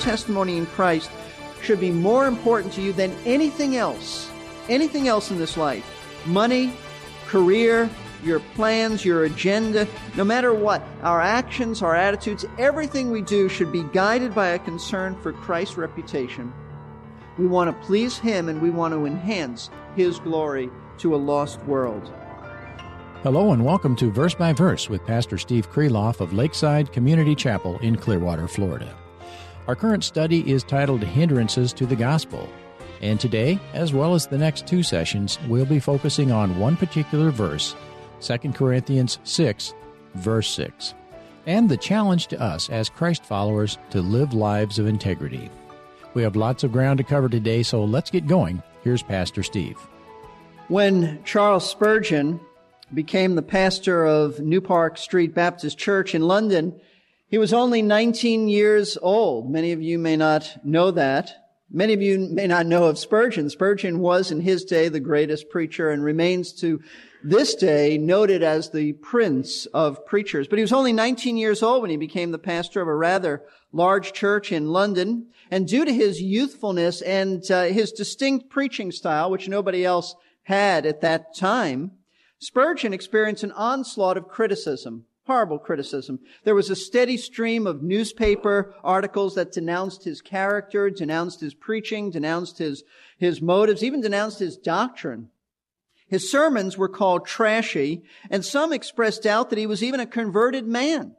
testimony in Christ should be more important to you than anything else. Anything else in this life. Money, career, your plans, your agenda, no matter what, our actions, our attitudes, everything we do should be guided by a concern for Christ's reputation. We want to please Him and we want to enhance His glory to a lost world. Hello and welcome to Verse by Verse with Pastor Steve Kreloff of Lakeside Community Chapel in Clearwater, Florida. Our current study is titled Hindrances to the Gospel. And today, as well as the next two sessions, we'll be focusing on one particular verse, 2 Corinthians 6, verse 6, and the challenge to us as Christ followers to live lives of integrity. We have lots of ground to cover today, so let's get going. Here's Pastor Steve. When Charles Spurgeon became the pastor of New Park Street Baptist Church in London, he was only 19 years old. Many of you may not know that. Many of you may not know of Spurgeon. Spurgeon was in his day the greatest preacher and remains to this day noted as the prince of preachers. But he was only 19 years old when he became the pastor of a rather large church in London. And due to his youthfulness and uh, his distinct preaching style, which nobody else had at that time, Spurgeon experienced an onslaught of criticism horrible criticism. There was a steady stream of newspaper articles that denounced his character, denounced his preaching, denounced his, his motives, even denounced his doctrine. His sermons were called trashy, and some expressed doubt that he was even a converted man.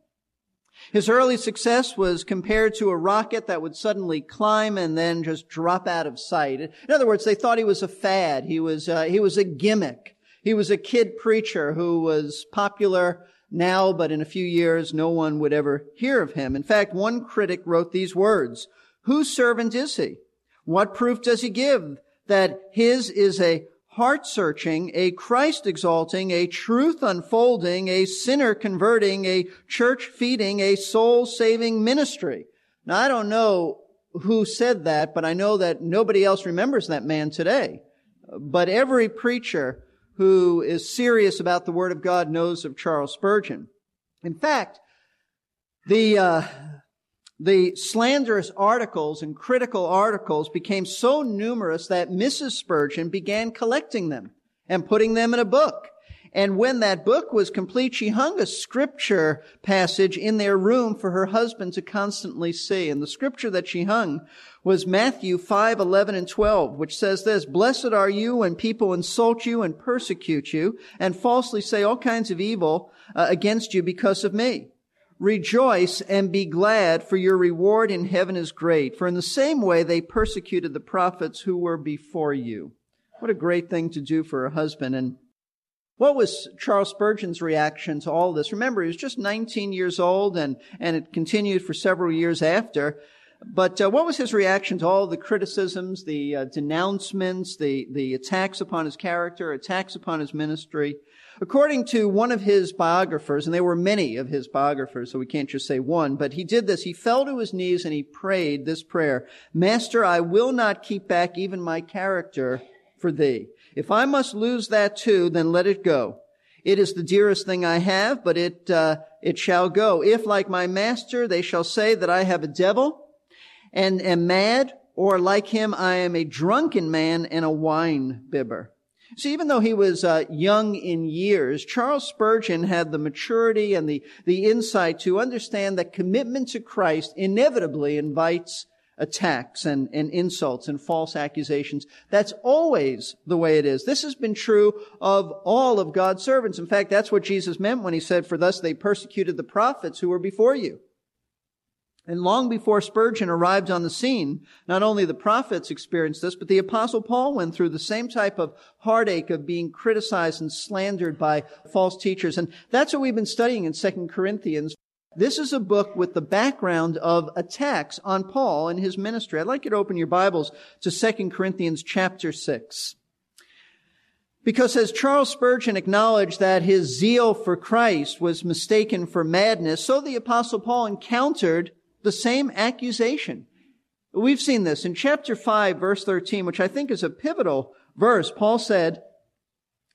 His early success was compared to a rocket that would suddenly climb and then just drop out of sight. In other words, they thought he was a fad. He was, uh, he was a gimmick. He was a kid preacher who was popular now, but in a few years, no one would ever hear of him. In fact, one critic wrote these words, Whose servant is he? What proof does he give that his is a heart searching, a Christ exalting, a truth unfolding, a sinner converting, a church feeding, a soul saving ministry? Now, I don't know who said that, but I know that nobody else remembers that man today. But every preacher who is serious about the Word of God knows of Charles Spurgeon. In fact, the, uh, the slanderous articles and critical articles became so numerous that Mrs. Spurgeon began collecting them and putting them in a book. And when that book was complete, she hung a scripture passage in their room for her husband to constantly see. And the scripture that she hung was Matthew 5, 11 and 12, which says this, Blessed are you when people insult you and persecute you and falsely say all kinds of evil uh, against you because of me. Rejoice and be glad, for your reward in heaven is great. For in the same way they persecuted the prophets who were before you. What a great thing to do for a husband. And what was Charles Spurgeon's reaction to all this? Remember, he was just 19 years old and, and it continued for several years after. But uh, what was his reaction to all the criticisms, the uh, denouncements, the, the attacks upon his character, attacks upon his ministry? According to one of his biographers, and there were many of his biographers, so we can't just say one, but he did this. He fell to his knees and he prayed this prayer, Master, I will not keep back even my character for thee. If I must lose that too, then let it go. It is the dearest thing I have, but it, uh, it shall go. If, like my master, they shall say that I have a devil and am mad, or like him, I am a drunken man and a wine bibber. See, even though he was uh, young in years, Charles Spurgeon had the maturity and the, the insight to understand that commitment to Christ inevitably invites attacks and, and insults and false accusations. That's always the way it is. This has been true of all of God's servants. In fact, that's what Jesus meant when he said, for thus they persecuted the prophets who were before you. And long before Spurgeon arrived on the scene, not only the prophets experienced this, but the apostle Paul went through the same type of heartache of being criticized and slandered by false teachers. And that's what we've been studying in 2 Corinthians. This is a book with the background of attacks on Paul and his ministry. I'd like you to open your Bibles to 2 Corinthians chapter 6. Because as Charles Spurgeon acknowledged that his zeal for Christ was mistaken for madness, so the apostle Paul encountered the same accusation. We've seen this in chapter 5 verse 13, which I think is a pivotal verse. Paul said,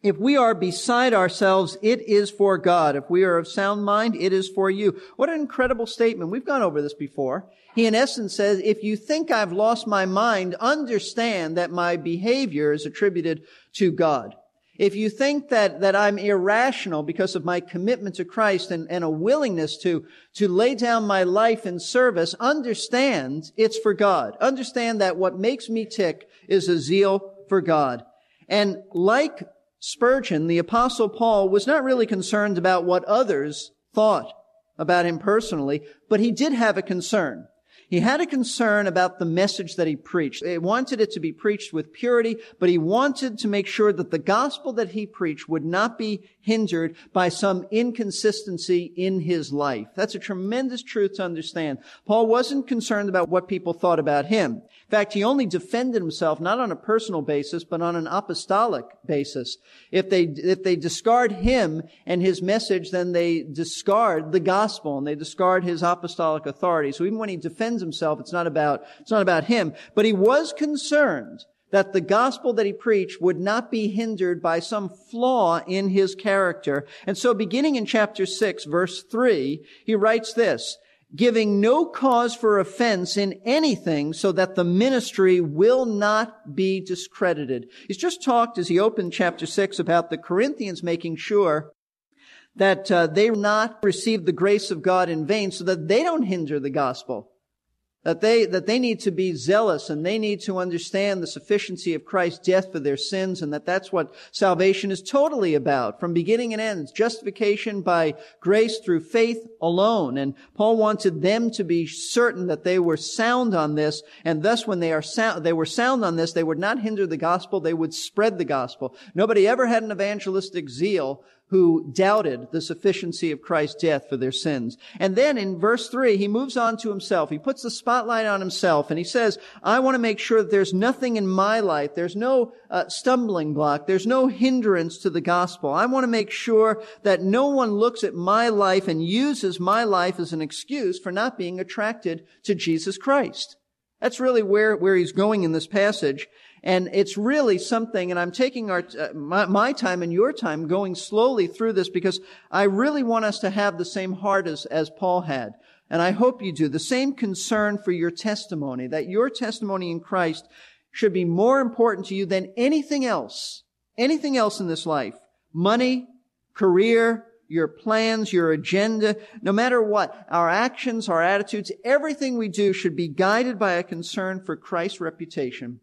if we are beside ourselves, it is for God. If we are of sound mind, it is for you. What an incredible statement. We've gone over this before. He in essence says, if you think I've lost my mind, understand that my behavior is attributed to God. If you think that, that I'm irrational because of my commitment to Christ and, and a willingness to, to lay down my life in service, understand it's for God. Understand that what makes me tick is a zeal for God. And like Spurgeon, the apostle Paul was not really concerned about what others thought about him personally, but he did have a concern. He had a concern about the message that he preached. He wanted it to be preached with purity, but he wanted to make sure that the gospel that he preached would not be hindered by some inconsistency in his life. That's a tremendous truth to understand. Paul wasn't concerned about what people thought about him. In fact, he only defended himself not on a personal basis, but on an apostolic basis. If they, if they discard him and his message, then they discard the gospel and they discard his apostolic authority. So even when he defends himself, it's not about, it's not about him. But he was concerned that the gospel that he preached would not be hindered by some flaw in his character. And so beginning in chapter 6, verse 3, he writes this, giving no cause for offense in anything so that the ministry will not be discredited. He's just talked as he opened chapter 6 about the Corinthians making sure that uh, they not receive the grace of God in vain so that they don't hinder the gospel that they, that they need to be zealous and they need to understand the sufficiency of Christ's death for their sins and that that's what salvation is totally about from beginning and end. Justification by grace through faith alone. And Paul wanted them to be certain that they were sound on this and thus when they are sound, they were sound on this, they would not hinder the gospel, they would spread the gospel. Nobody ever had an evangelistic zeal who doubted the sufficiency of Christ's death for their sins. And then in verse three, he moves on to himself. He puts the spotlight on himself and he says, I want to make sure that there's nothing in my life. There's no uh, stumbling block. There's no hindrance to the gospel. I want to make sure that no one looks at my life and uses my life as an excuse for not being attracted to Jesus Christ. That's really where, where he's going in this passage. And it's really something, and I'm taking our, uh, my, my, time and your time going slowly through this because I really want us to have the same heart as, as Paul had. And I hope you do. The same concern for your testimony, that your testimony in Christ should be more important to you than anything else, anything else in this life. Money, career, your plans, your agenda, no matter what, our actions, our attitudes, everything we do should be guided by a concern for Christ's reputation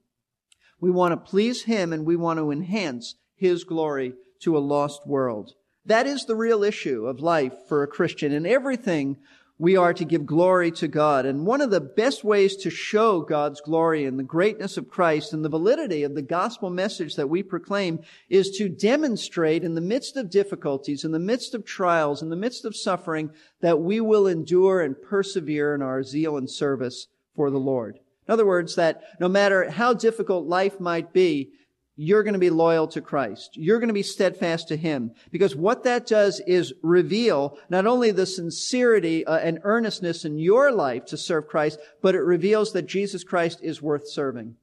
we want to please Him and we want to enhance His glory to a lost world. That is the real issue of life for a Christian. In everything, we are to give glory to God. And one of the best ways to show God's glory and the greatness of Christ and the validity of the gospel message that we proclaim is to demonstrate in the midst of difficulties, in the midst of trials, in the midst of suffering, that we will endure and persevere in our zeal and service for the Lord. In other words, that no matter how difficult life might be, you're going to be loyal to Christ. You're going to be steadfast to Him. Because what that does is reveal not only the sincerity uh, and earnestness in your life to serve Christ, but it reveals that Jesus Christ is worth serving.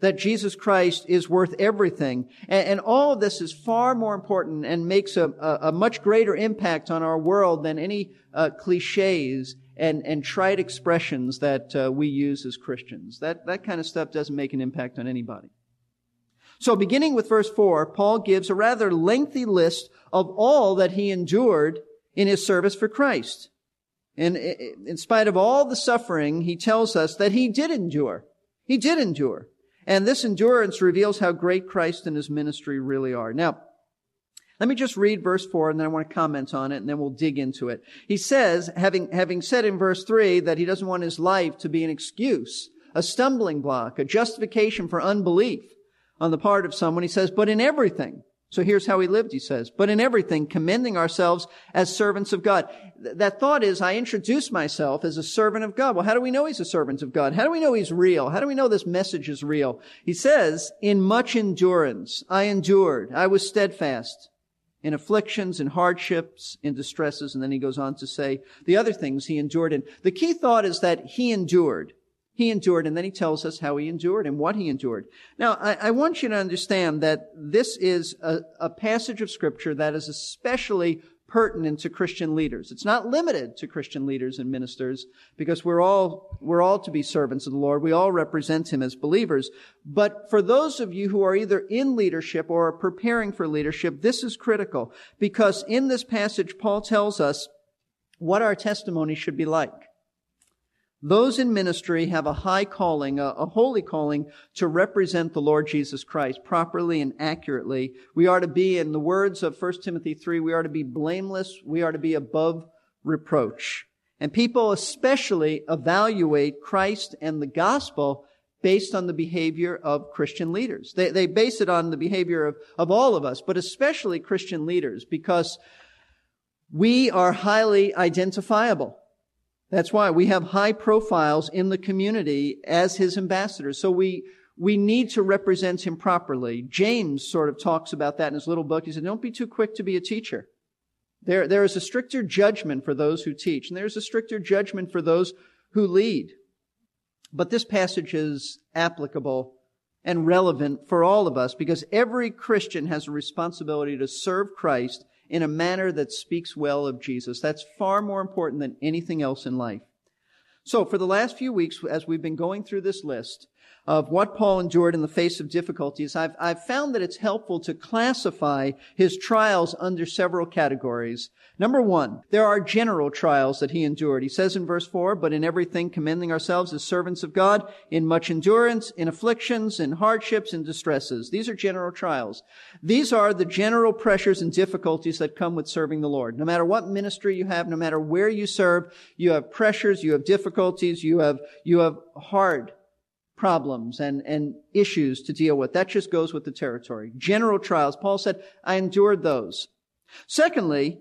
That Jesus Christ is worth everything. And, all of this is far more important and makes a, a, a much greater impact on our world than any uh, cliches and, and trite expressions that uh, we use as Christians. That, that kind of stuff doesn't make an impact on anybody. So beginning with verse 4, Paul gives a rather lengthy list of all that he endured in his service for Christ. And in spite of all the suffering, he tells us that he did endure. He did endure. And this endurance reveals how great Christ and his ministry really are. Now, Let me just read verse 4 and then I want to comment on it and then we'll dig into it. He says, having, having said in verse 3 that he doesn't want his life to be an excuse, a stumbling block, a justification for unbelief on the part of someone, he says, but in everything. So here's how he lived, he says, but in everything, commending ourselves as servants of God. Th- that thought is, I introduce myself as a servant of God. Well, how do we know he's a servant of God? How do we know he's real? How do we know this message is real? He says, in much endurance, I endured. I was steadfast in afflictions, in hardships, in distresses. And then he goes on to say the other things he endured. And the key thought is that he endured. He endured, and then he tells us how he endured and what he endured. Now, I, I want you to understand that this is a, a passage of scripture that is especially pertinent to Christian leaders. It's not limited to Christian leaders and ministers because we're all, we're all to be servants of the Lord. We all represent Him as believers. But for those of you who are either in leadership or are preparing for leadership, this is critical because in this passage, Paul tells us what our testimony should be like. Those in ministry have a high calling, a, a, holy calling to represent the Lord Jesus Christ properly and accurately. We are to be, in the words of 1 Timothy 3, we are to be blameless. We are to be above reproach. And people especially evaluate Christ and the gospel based on the behavior of Christian leaders. They, they base it on the behavior of, of all of us, but especially Christian leaders because we are highly identifiable. That's why we have high profiles in the community as his ambassadors. So we, we need to represent him properly. James sort of talks about that in his little book. He said, don't be too quick to be a teacher. There, there is a stricter judgment for those who teach, and there's a stricter judgment for those who lead. But this passage is applicable and relevant for all of us because every Christian has a responsibility to serve Christ in a manner that speaks well of Jesus. That's far more important than anything else in life. So for the last few weeks, as we've been going through this list, of what Paul endured in the face of difficulties, I've, I've found that it's helpful to classify his trials under several categories. Number one, there are general trials that he endured. He says in verse four, but in everything commending ourselves as servants of God, in much endurance, in afflictions, in hardships, in distresses. These are general trials. These are the general pressures and difficulties that come with serving the Lord. No matter what ministry you have, no matter where you serve, you have pressures, you have difficulties, you have, you have hard problems and, and issues to deal with. That just goes with the territory. General trials. Paul said, I endured those. Secondly,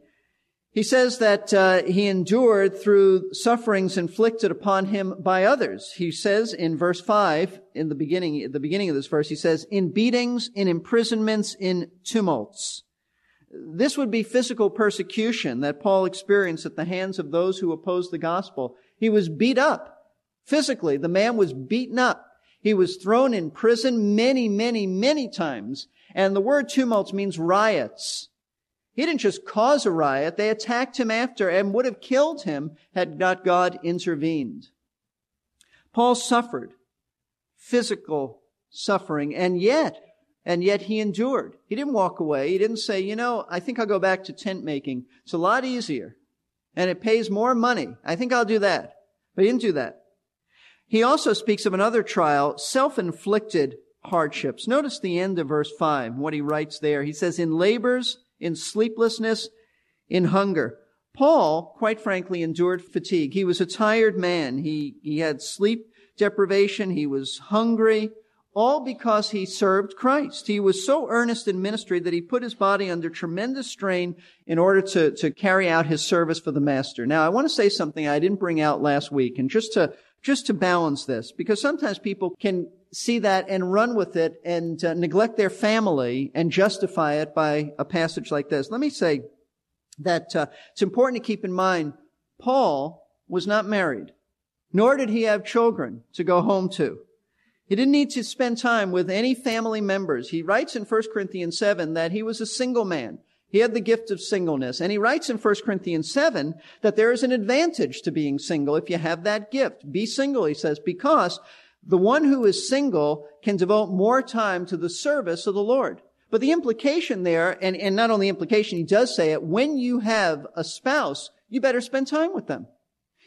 he says that uh, he endured through sufferings inflicted upon him by others. He says in verse five, in the beginning, at the beginning of this verse, he says, "In beatings, in imprisonments, in tumults." This would be physical persecution that Paul experienced at the hands of those who opposed the gospel. He was beat up physically. The man was beaten up. He was thrown in prison many, many, many times. And the word tumults means riots. He didn't just cause a riot. They attacked him after and would have killed him had not God intervened. Paul suffered physical suffering and yet, and yet he endured. He didn't walk away. He didn't say, you know, I think I'll go back to tent making. It's a lot easier and it pays more money. I think I'll do that. But he didn't do that. He also speaks of another trial, self-inflicted hardships. Notice the end of verse 5, what he writes there. He says, in labors, in sleeplessness, in hunger. Paul, quite frankly, endured fatigue. He was a tired man. He, he had sleep deprivation. He was hungry, all because he served Christ. He was so earnest in ministry that he put his body under tremendous strain in order to, to carry out his service for the master. Now, I want to say something I didn't bring out last week, and just to just to balance this, because sometimes people can see that and run with it and uh, neglect their family and justify it by a passage like this. Let me say that uh, it's important to keep in mind Paul was not married, nor did he have children to go home to. He didn't need to spend time with any family members. He writes in 1 Corinthians 7 that he was a single man. He had the gift of singleness. And he writes in 1 Corinthians 7 that there is an advantage to being single if you have that gift. Be single, he says, because the one who is single can devote more time to the service of the Lord. But the implication there, and, and not only implication, he does say it, when you have a spouse, you better spend time with them.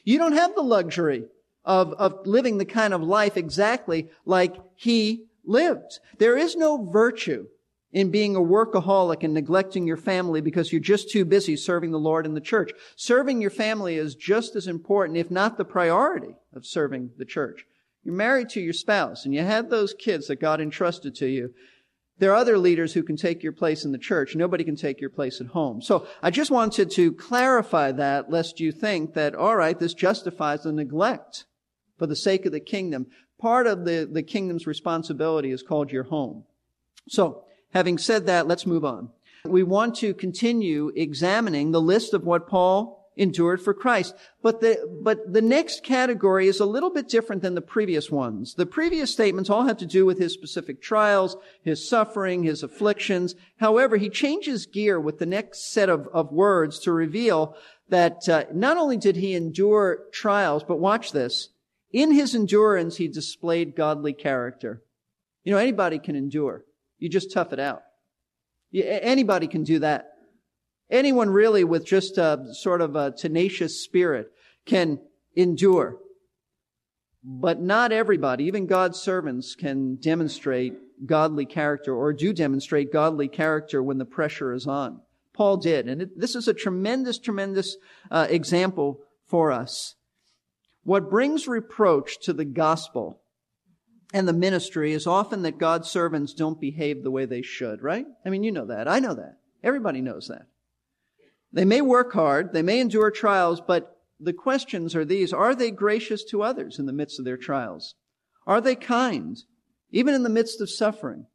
You don't have the luxury of, of living the kind of life exactly like he lived. There is no virtue in being a workaholic and neglecting your family because you're just too busy serving the Lord in the church. Serving your family is just as important, if not the priority of serving the church. You're married to your spouse and you have those kids that God entrusted to you. There are other leaders who can take your place in the church. Nobody can take your place at home. So I just wanted to clarify that lest you think that, all right, this justifies the neglect for the sake of the kingdom. Part of the, the kingdom's responsibility is called your home. So Having said that, let's move on. We want to continue examining the list of what Paul endured for Christ. But the, but the next category is a little bit different than the previous ones. The previous statements all have to do with his specific trials, his suffering, his afflictions. However, he changes gear with the next set of, of words to reveal that uh, not only did he endure trials, but watch this. In his endurance, he displayed godly character. You know, anybody can endure. You just tough it out. Anybody can do that. Anyone really with just a sort of a tenacious spirit can endure. But not everybody, even God's servants, can demonstrate godly character or do demonstrate godly character when the pressure is on. Paul did. And it, this is a tremendous, tremendous uh, example for us. What brings reproach to the gospel and the ministry is often that God's servants don't behave the way they should, right? I mean, you know that. I know that. Everybody knows that. They may work hard, they may endure trials, but the questions are these. Are they gracious to others in the midst of their trials? Are they kind, even in the midst of suffering?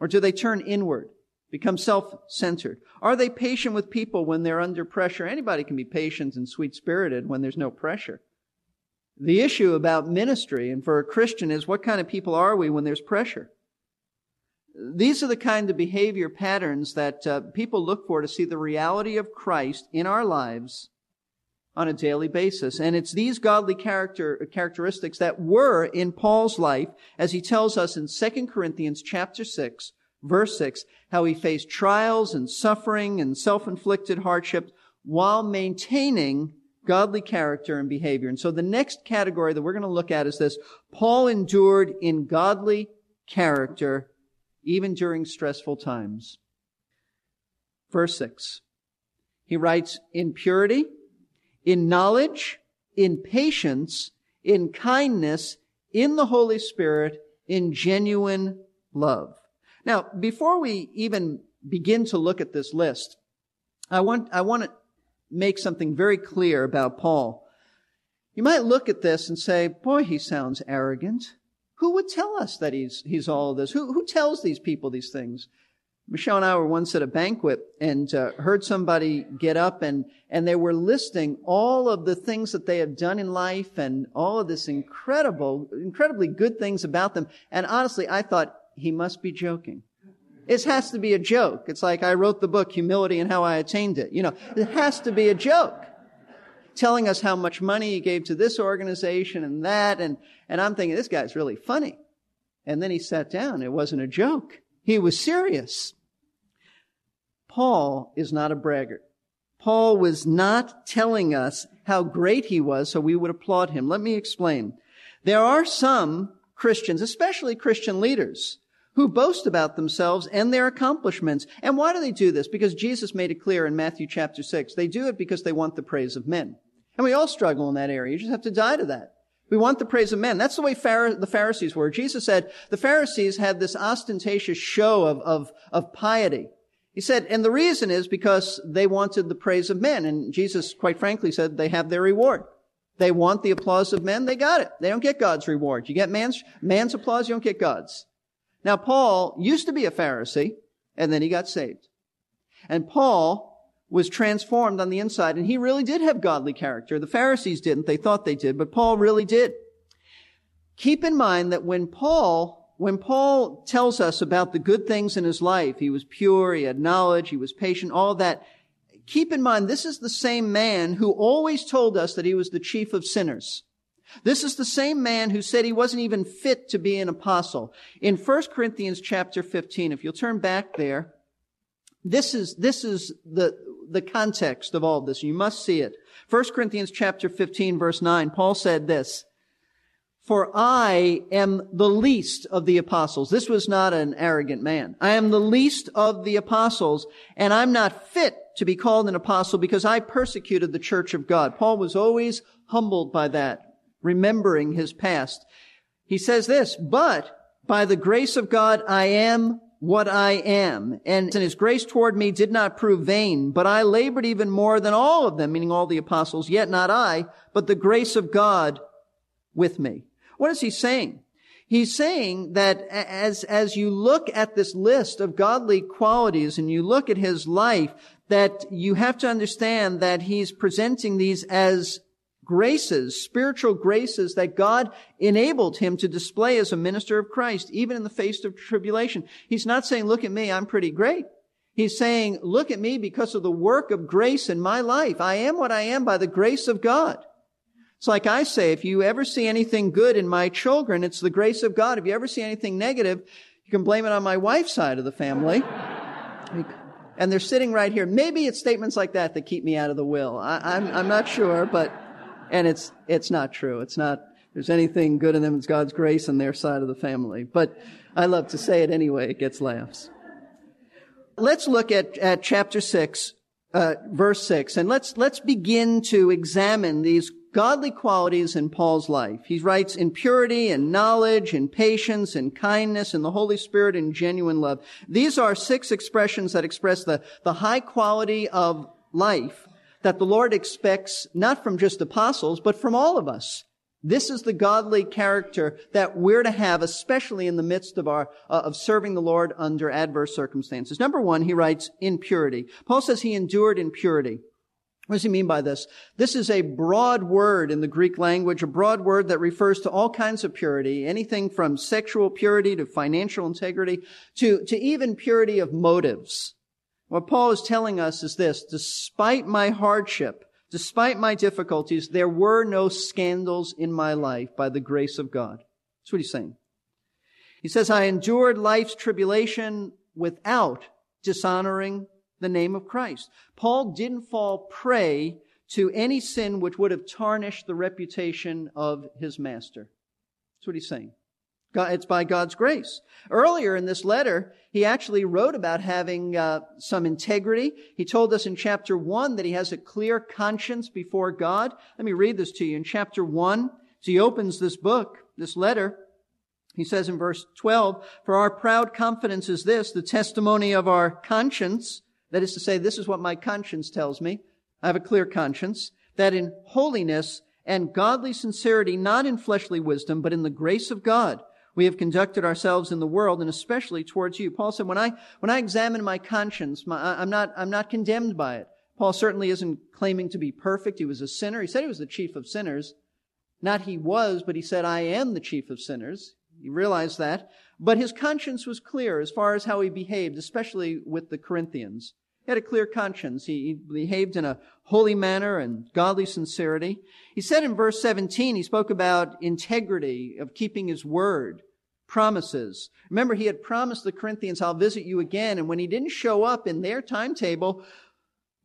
Or do they turn inward, become self-centered? Are they patient with people when they're under pressure? Anybody can be patient and sweet-spirited when there's no pressure. The issue about ministry and for a Christian is what kind of people are we when there's pressure? These are the kind of behavior patterns that uh, people look for to see the reality of Christ in our lives on a daily basis. And it's these godly character, characteristics that were in Paul's life as he tells us in 2 Corinthians chapter 6, verse 6, how he faced trials and suffering and self-inflicted hardship while maintaining godly character and behavior. And so the next category that we're going to look at is this. Paul endured in godly character even during stressful times. Verse 6. He writes, in purity, in knowledge, in patience, in kindness, in the Holy Spirit, in genuine love. Now, before we even begin to look at this list, I want, I want to make something very clear about Paul. You might look at this and say, boy, he sounds arrogant. Who would tell us that he's, he's all of this? Who, who tells these people these things? Michelle and I were once at a banquet and uh, heard somebody get up and, and they were listing all of the things that they have done in life and all of this incredible, incredibly good things about them. And honestly, I thought he must be joking. It has to be a joke. It's like I wrote the book, Humility and How I Attained It. You know, it has to be a joke. Telling us how much money he gave to this organization and that. And, and I'm thinking, this guy's really funny. And then he sat down. It wasn't a joke. He was serious. Paul is not a braggart. Paul was not telling us how great he was so we would applaud him. Let me explain. There are some Christians, especially Christian leaders, who boast about themselves and their accomplishments. And why do they do this? Because Jesus made it clear in Matthew chapter 6. They do it because they want the praise of men. And we all struggle in that area. You just have to die to that. We want the praise of men. That's the way the Pharisees were. Jesus said the Pharisees had this ostentatious show of, of, of piety. He said, and the reason is because they wanted the praise of men. And Jesus, quite frankly, said they have their reward. They want the applause of men. They got it. They don't get God's reward. You get man's, man's applause. You don't get God's. Now, Paul used to be a Pharisee, and then he got saved. And Paul was transformed on the inside, and he really did have godly character. The Pharisees didn't. They thought they did, but Paul really did. Keep in mind that when Paul, when Paul tells us about the good things in his life, he was pure, he had knowledge, he was patient, all that, keep in mind this is the same man who always told us that he was the chief of sinners. This is the same man who said he wasn't even fit to be an apostle. In 1 Corinthians chapter 15, if you'll turn back there, this is, this is the, the context of all this. You must see it. 1 Corinthians chapter 15 verse 9, Paul said this, For I am the least of the apostles. This was not an arrogant man. I am the least of the apostles, and I'm not fit to be called an apostle because I persecuted the church of God. Paul was always humbled by that, remembering his past. He says this, but by the grace of God, I am what I am. And his grace toward me did not prove vain, but I labored even more than all of them, meaning all the apostles, yet not I, but the grace of God with me. What is he saying? He's saying that as, as you look at this list of godly qualities and you look at his life, that you have to understand that he's presenting these as graces, spiritual graces that God enabled him to display as a minister of Christ, even in the face of tribulation. He's not saying, look at me, I'm pretty great. He's saying, look at me because of the work of grace in my life. I am what I am by the grace of God. It's like I say, if you ever see anything good in my children, it's the grace of God. If you ever see anything negative, you can blame it on my wife's side of the family. And they're sitting right here. Maybe it's statements like that that keep me out of the will. I, I'm, I'm not sure, but and it's, it's not true. It's not, there's anything good in them. It's God's grace on their side of the family. But I love to say it anyway. It gets laughs. Let's look at, at chapter six, uh, verse six, and let's, let's begin to examine these godly qualities in Paul's life. He writes in purity and knowledge and patience and kindness and the Holy Spirit and genuine love. These are six expressions that express the, the high quality of life that the Lord expects not from just apostles, but from all of us. This is the godly character that we're to have, especially in the midst of our, uh, of serving the Lord under adverse circumstances. Number one, he writes, in purity. Paul says he endured in purity. What does he mean by this? This is a broad word in the Greek language, a broad word that refers to all kinds of purity, anything from sexual purity to financial integrity to, to even purity of motives. What Paul is telling us is this, despite my hardship, despite my difficulties, there were no scandals in my life by the grace of God. That's what he's saying. He says, I endured life's tribulation without dishonoring the name of Christ. Paul didn't fall prey to any sin which would have tarnished the reputation of his master. That's what he's saying. It's by God's grace. Earlier in this letter, he actually wrote about having uh, some integrity. He told us in chapter 1 that he has a clear conscience before God. Let me read this to you. In chapter 1, as he opens this book, this letter, he says in verse 12, For our proud confidence is this, the testimony of our conscience. That is to say, this is what my conscience tells me. I have a clear conscience. That in holiness and godly sincerity, not in fleshly wisdom, but in the grace of God, we have conducted ourselves in the world and especially towards you. Paul said, when I, when I examine my conscience, my, I'm not, I'm not condemned by it. Paul certainly isn't claiming to be perfect. He was a sinner. He said he was the chief of sinners. Not he was, but he said, I am the chief of sinners. He realized that. But his conscience was clear as far as how he behaved, especially with the Corinthians. He had a clear conscience. He, behaved in a holy manner and godly sincerity. He said in verse 17, he spoke about integrity of keeping his word, promises. Remember, he had promised the Corinthians, I'll visit you again. And when he didn't show up in their timetable,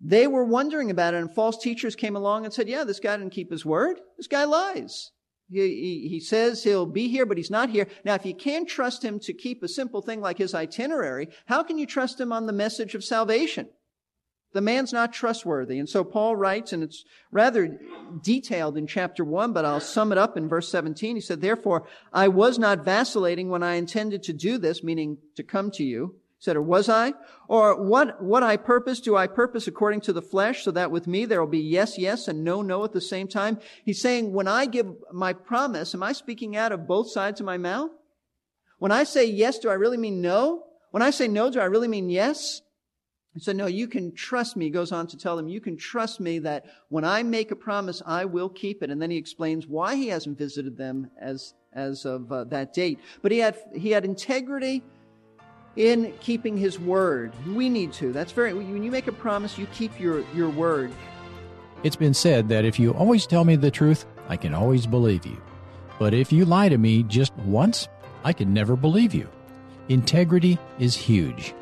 they were wondering about it. And false teachers came along and said, yeah, this guy didn't keep his word. This guy lies. He, he, says he'll be here, but he's not here. Now, if you can't trust him to keep a simple thing like his itinerary, how can you trust him on the message of salvation? The man's not trustworthy. And so Paul writes, and it's rather detailed in chapter 1, but I'll sum it up in verse 17. He said, Therefore, I was not vacillating when I intended to do this, meaning to come to you said, or was I? Or what, what I purpose, do I purpose according to the flesh so that with me there will be yes, yes and no, no at the same time? He's saying, when I give my promise, am I speaking out of both sides of my mouth? When I say yes, do I really mean no? When I say no, do I really mean yes? He said, no, you can trust me. He goes on to tell them, you can trust me that when I make a promise, I will keep it. And then he explains why he hasn't visited them as, as of uh, that date. But he had, he had integrity in keeping his word. We need to. That's very, when you make a promise, you keep your, your word. It's been said that if you always tell me the truth, I can always believe you. But if you lie to me just once, I can never believe you. Integrity is huge.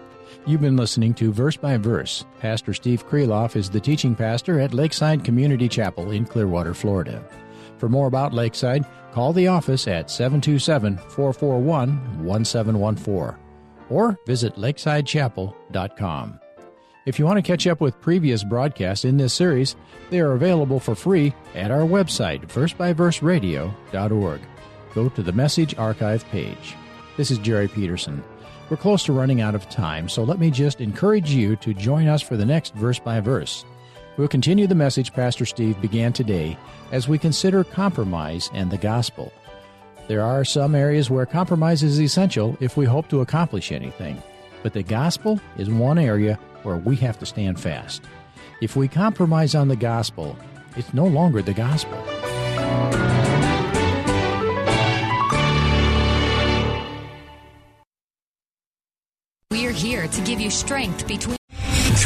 You've been listening to Verse by Verse. Pastor Steve Kreloff is the teaching pastor at Lakeside Community Chapel in Clearwater, Florida. For more about Lakeside, call the office at 727 441 1714 or visit lakesidechapel.com. If you want to catch up with previous broadcasts in this series, they are available for free at our website, versebyverseradio.org. Go to the Message Archive page. This is Jerry Peterson. We're close to running out of time, so let me just encourage you to join us for the next verse by verse. We'll continue the message Pastor Steve began today as we consider compromise and the gospel. There are some areas where compromise is essential if we hope to accomplish anything, but the gospel is one area where we have to stand fast. If we compromise on the gospel, it's no longer the gospel. We're here to give you strength between.